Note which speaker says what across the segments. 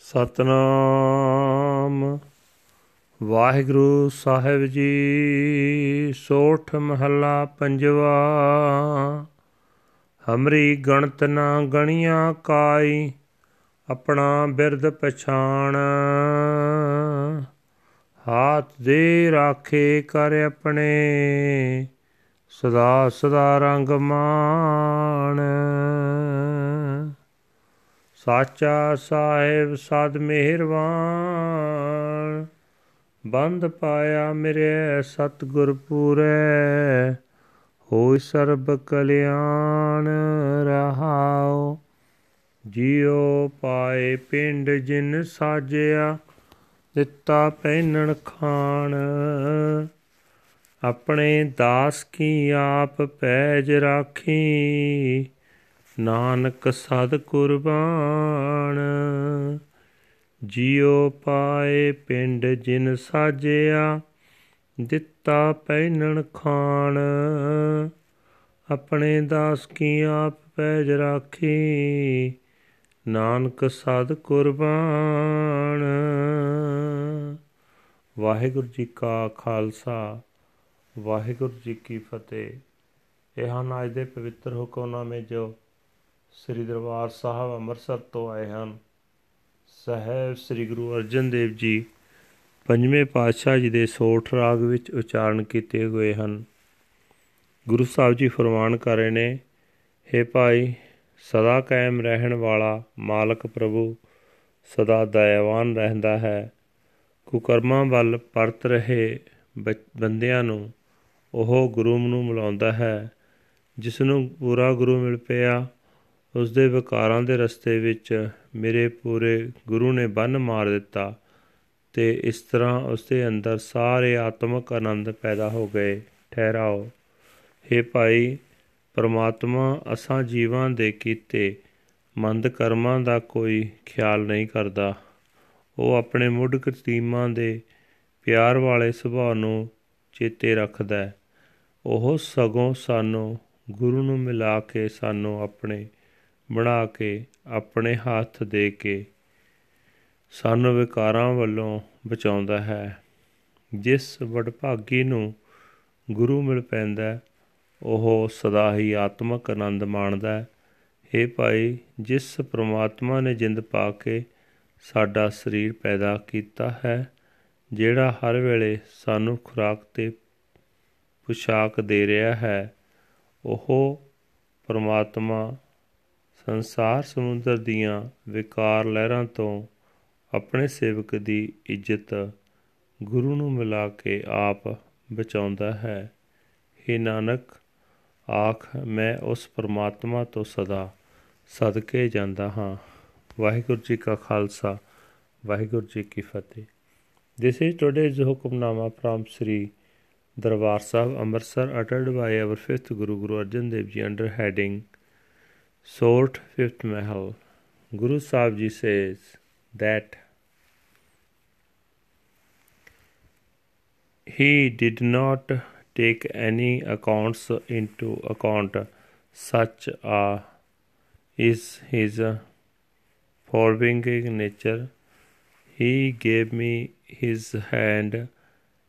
Speaker 1: ਸਤਨਾਮ। ਵਾਹਿਗੁਰੂ ਸਾਹਿਬ ਜੀ, ਸੋਠ ਮਹੱਲਾ ਪੰਜਵਾ। ਹਮਰੀ ਗਣਤ ਨਾ ਗਣੀਆਂ ਕਾਈ, ਆਪਣਾ ਬਿਰਦ ਪਛਾਣ। ਹਾਥ ਦੇ ਰਾਖੇ ਕਰ ਆਪਣੇ, ਸਦਾ ਸਦਾ ਰੰਗ ਮਾਣ। ਸਾਚਾ ਸਾਹਿਬ ਸਦ ਮਿਹਰਬਾਨ। ਬੰਦ ਪਾਇਆ ਮੇਰੇ ਸਤਗੁਰ ਪੂਰੇ, ਹੋਇ ਸਰਬ ਕਲਿਆਣ ਰਹਾਉ। ਜਿਉ ਪਾਏ ਪਿੰਡ ਜਿਨ ਸਾਜਿਆ, ਦਿੱਤਾ ਪਹਿਨਣ ਖਾਣ। ਆਪਣੇ ਦਾਸ ਕੀ ਆਪ ਪੈਜ ਰਾਖੀ ਨਾਨਕ ਸਦ ਕੁਰਬਾਨ। ਜਿਉ ਪਾਏ ਪਿੰਡ ਜਿਨ ਸਾਜਿਆ, ਦਿੱਤਾ ਪੈਨਣ ਖਾਣ। ਆਪਣੇ ਦਾਸ ਕੀ ਆਪ ਪੈਜ ਰਾਖੀ, ਨਾਨਕ ਸਦ ਕੁਰਬਾਨ। ਵਾਹਿਗੁਰੂ ਜੀ ਕਾ ਖਾਲਸਾ, ਵਾਹਿਗੁਰੂ ਜੀ ਕੀ ਫਤਿਹ। ਇਹ ਹਨ ਅੱਜ ਦੇ ਪਵਿੱਤਰ ਹੁਕਮਨਾਮੇ ਜੋ ਸ੍ਰੀ ਦਰਬਾਰ ਸਾਹਿਬ ਅੰਮ੍ਰਿਤਸਰ ਤੋਂ ਆਏ ਹਨ। ਸਹਿਬ ਸ੍ਰੀ ਗੁਰੂ ਅਰਜਨ ਦੇਵ ਜੀ ਪੰਜਵੇਂ ਪਾਤਸ਼ਾਹ ਜੀ ਦੇ ਸੋਠ ਰਾਗ ਵਿੱਚ ਉਚਾਰਨ ਕੀਤੇ ਹੋਏ ਹਨ। ਗੁਰੂ ਸਾਹਿਬ ਜੀ ਫਰਮਾਨ ਕਰ ਰਹੇ ਨੇ हे ਭਾਈ, ਸਦਾ ਕਾਇਮ ਰਹਿਣ ਵਾਲਾ ਮਾਲਕ ਪ੍ਰਭੂ ਸਦਾ ਦਇਆਵਾਨ ਰਹਿੰਦਾ ਹੈ। ਕੁਕਰਮਾਂ ਵੱਲ ਪਰਤ ਰਹੇ ਬੰਦਿਆਂ ਨੂੰ ਉਹ ਗੁਰੂ ਨੂੰ ਮਿਲਾਉਂਦਾ ਹੈ, ਜਿਸ ਨੂੰ ਪੂਰਾ ਗੁਰੂ ਮਿਲ ਪਿਆ। ਉਸ ਦੇ ਵਿਕਾਰਾਂ ਦੇ ਰਸਤੇ ਵਿੱਚ ਮੇਰੇ ਪੂਰੇ ਗੁਰੂ ਨੇ ਬੰਨ ਮਾਰ ਦਿੱਤਾ ਤੇ ਇਸ ਤਰ੍ਹਾਂ ਉਸ ਦੇ ਅੰਦਰ ਸਾਰੇ ਆਤਮਿਕ ਆਨੰਦ ਪੈਦਾ ਹੋ ਗਏ। ਠਹਿਰਾਓ। हे ਭਾਈ, ਪਰਮਾਤਮਾ ਅਸਾਂ ਜੀਵਾਂ ਦੇ ਕੀਤੇ ਮੰਦ ਕਰਮਾਂ ਦਾ ਕੋਈ ਖਿਆਲ ਨਹੀਂ ਕਰਦਾ। ਉਹ ਆਪਣੇ ਮੁੱਢ ਕਤੀਮਾਂ ਦੇ ਪਿਆਰ ਵਾਲੇ ਸੁਭਾਅ ਨੂੰ ਚੇਤੇ ਰੱਖਦਾ ਹੈ। ਉਹ ਸਗੋਂ ਸਾਨੂੰ ਗੁਰੂ ਨੂੰ ਮਿਲਾ ਕੇ ਸਾਨੂੰ ਆਪਣੇ ਬਣਾ ਕੇ ਆਪਣੇ ਹੱਥ ਦੇ ਕੇ ਸਾਨੂੰ ਵਿਕਾਰਾਂ ਵੱਲੋਂ ਬਚਾਉਂਦਾ ਹੈ। ਜਿਸ ਵਡਭਾਗੀ ਨੂੰ ਗੁਰੂ ਮਿਲ ਪੈਂਦਾ ਉਹ ਸਦਾ ਹੀ ਆਤਮਿਕ ਆਨੰਦ ਮਾਣਦਾ ਹੈ। हे ਭਾਈ, ਜਿਸ ਪ੍ਰਮਾਤਮਾ ਨੇ ਜਿੰਦ ਪਾ ਕੇ ਸਾਡਾ ਸਰੀਰ ਪੈਦਾ ਕੀਤਾ ਹੈ, ਜਿਹੜਾ ਹਰ ਵੇਲੇ ਸਾਨੂੰ ਖੁਰਾਕ ਤੇ ਪੁਸ਼ਾਕ ਦੇ ਰਿਹਾ ਹੈ, ਉਹ ਪ੍ਰਮਾਤਮਾ ਸੰਸਾਰ ਸਮੁੰਦਰ ਦੀਆਂ ਵਿਕਾਰ ਲਹਿਰਾਂ ਤੋਂ ਆਪਣੇ ਸੇਵਕ ਦੀ ਇੱਜ਼ਤ ਗੁਰੂ ਨੂੰ ਮਿਲਾ ਕੇ ਆਪ ਬਚਾਉਂਦਾ ਹੈ हे ਨਾਨਕ ਆਖ ਮੈਂ ਉਸ ਪਰਮਾਤਮਾ ਤੋਂ ਸਦਾ ਸਦਕੇ ਜਾਂਦਾ ਹਾਂ ਵਾਹਿਗੁਰੂ ਜੀ ਕਾ ਖਾਲਸਾ ਵਾਹਿਗੁਰੂ ਜੀ ਕੀ ਫਤਿਹ this is today's hukamnama from Shri Darbar Sahib Amritsar ਅਟਟਡ by our 5th Guru Guru Arjan Dev ji under heading Sort Fifth Mahal, Guru Sahib Ji says that he did not take any accounts into account. Such a is his forgiving nature. He gave me his hand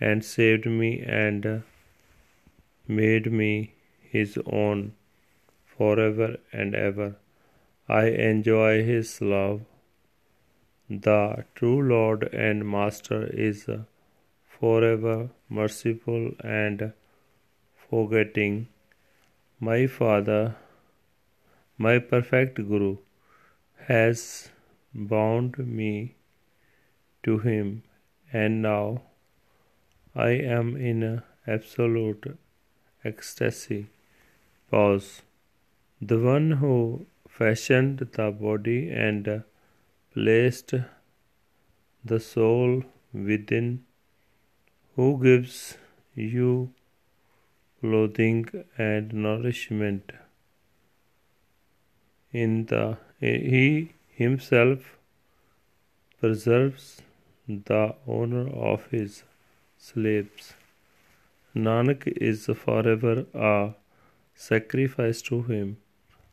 Speaker 1: and saved me and made me his own forever and ever. I enjoy His love. The true Lord and Master is forever merciful and forgetting. My Father, my perfect Guru, has bound me to Him, and now I am in absolute ecstasy. Pause. The one who fashioned the body and placed the soul within, who gives you clothing and nourishment. In the he himself preserves the honor of his slaves. Nanak is forever a sacrifice to him.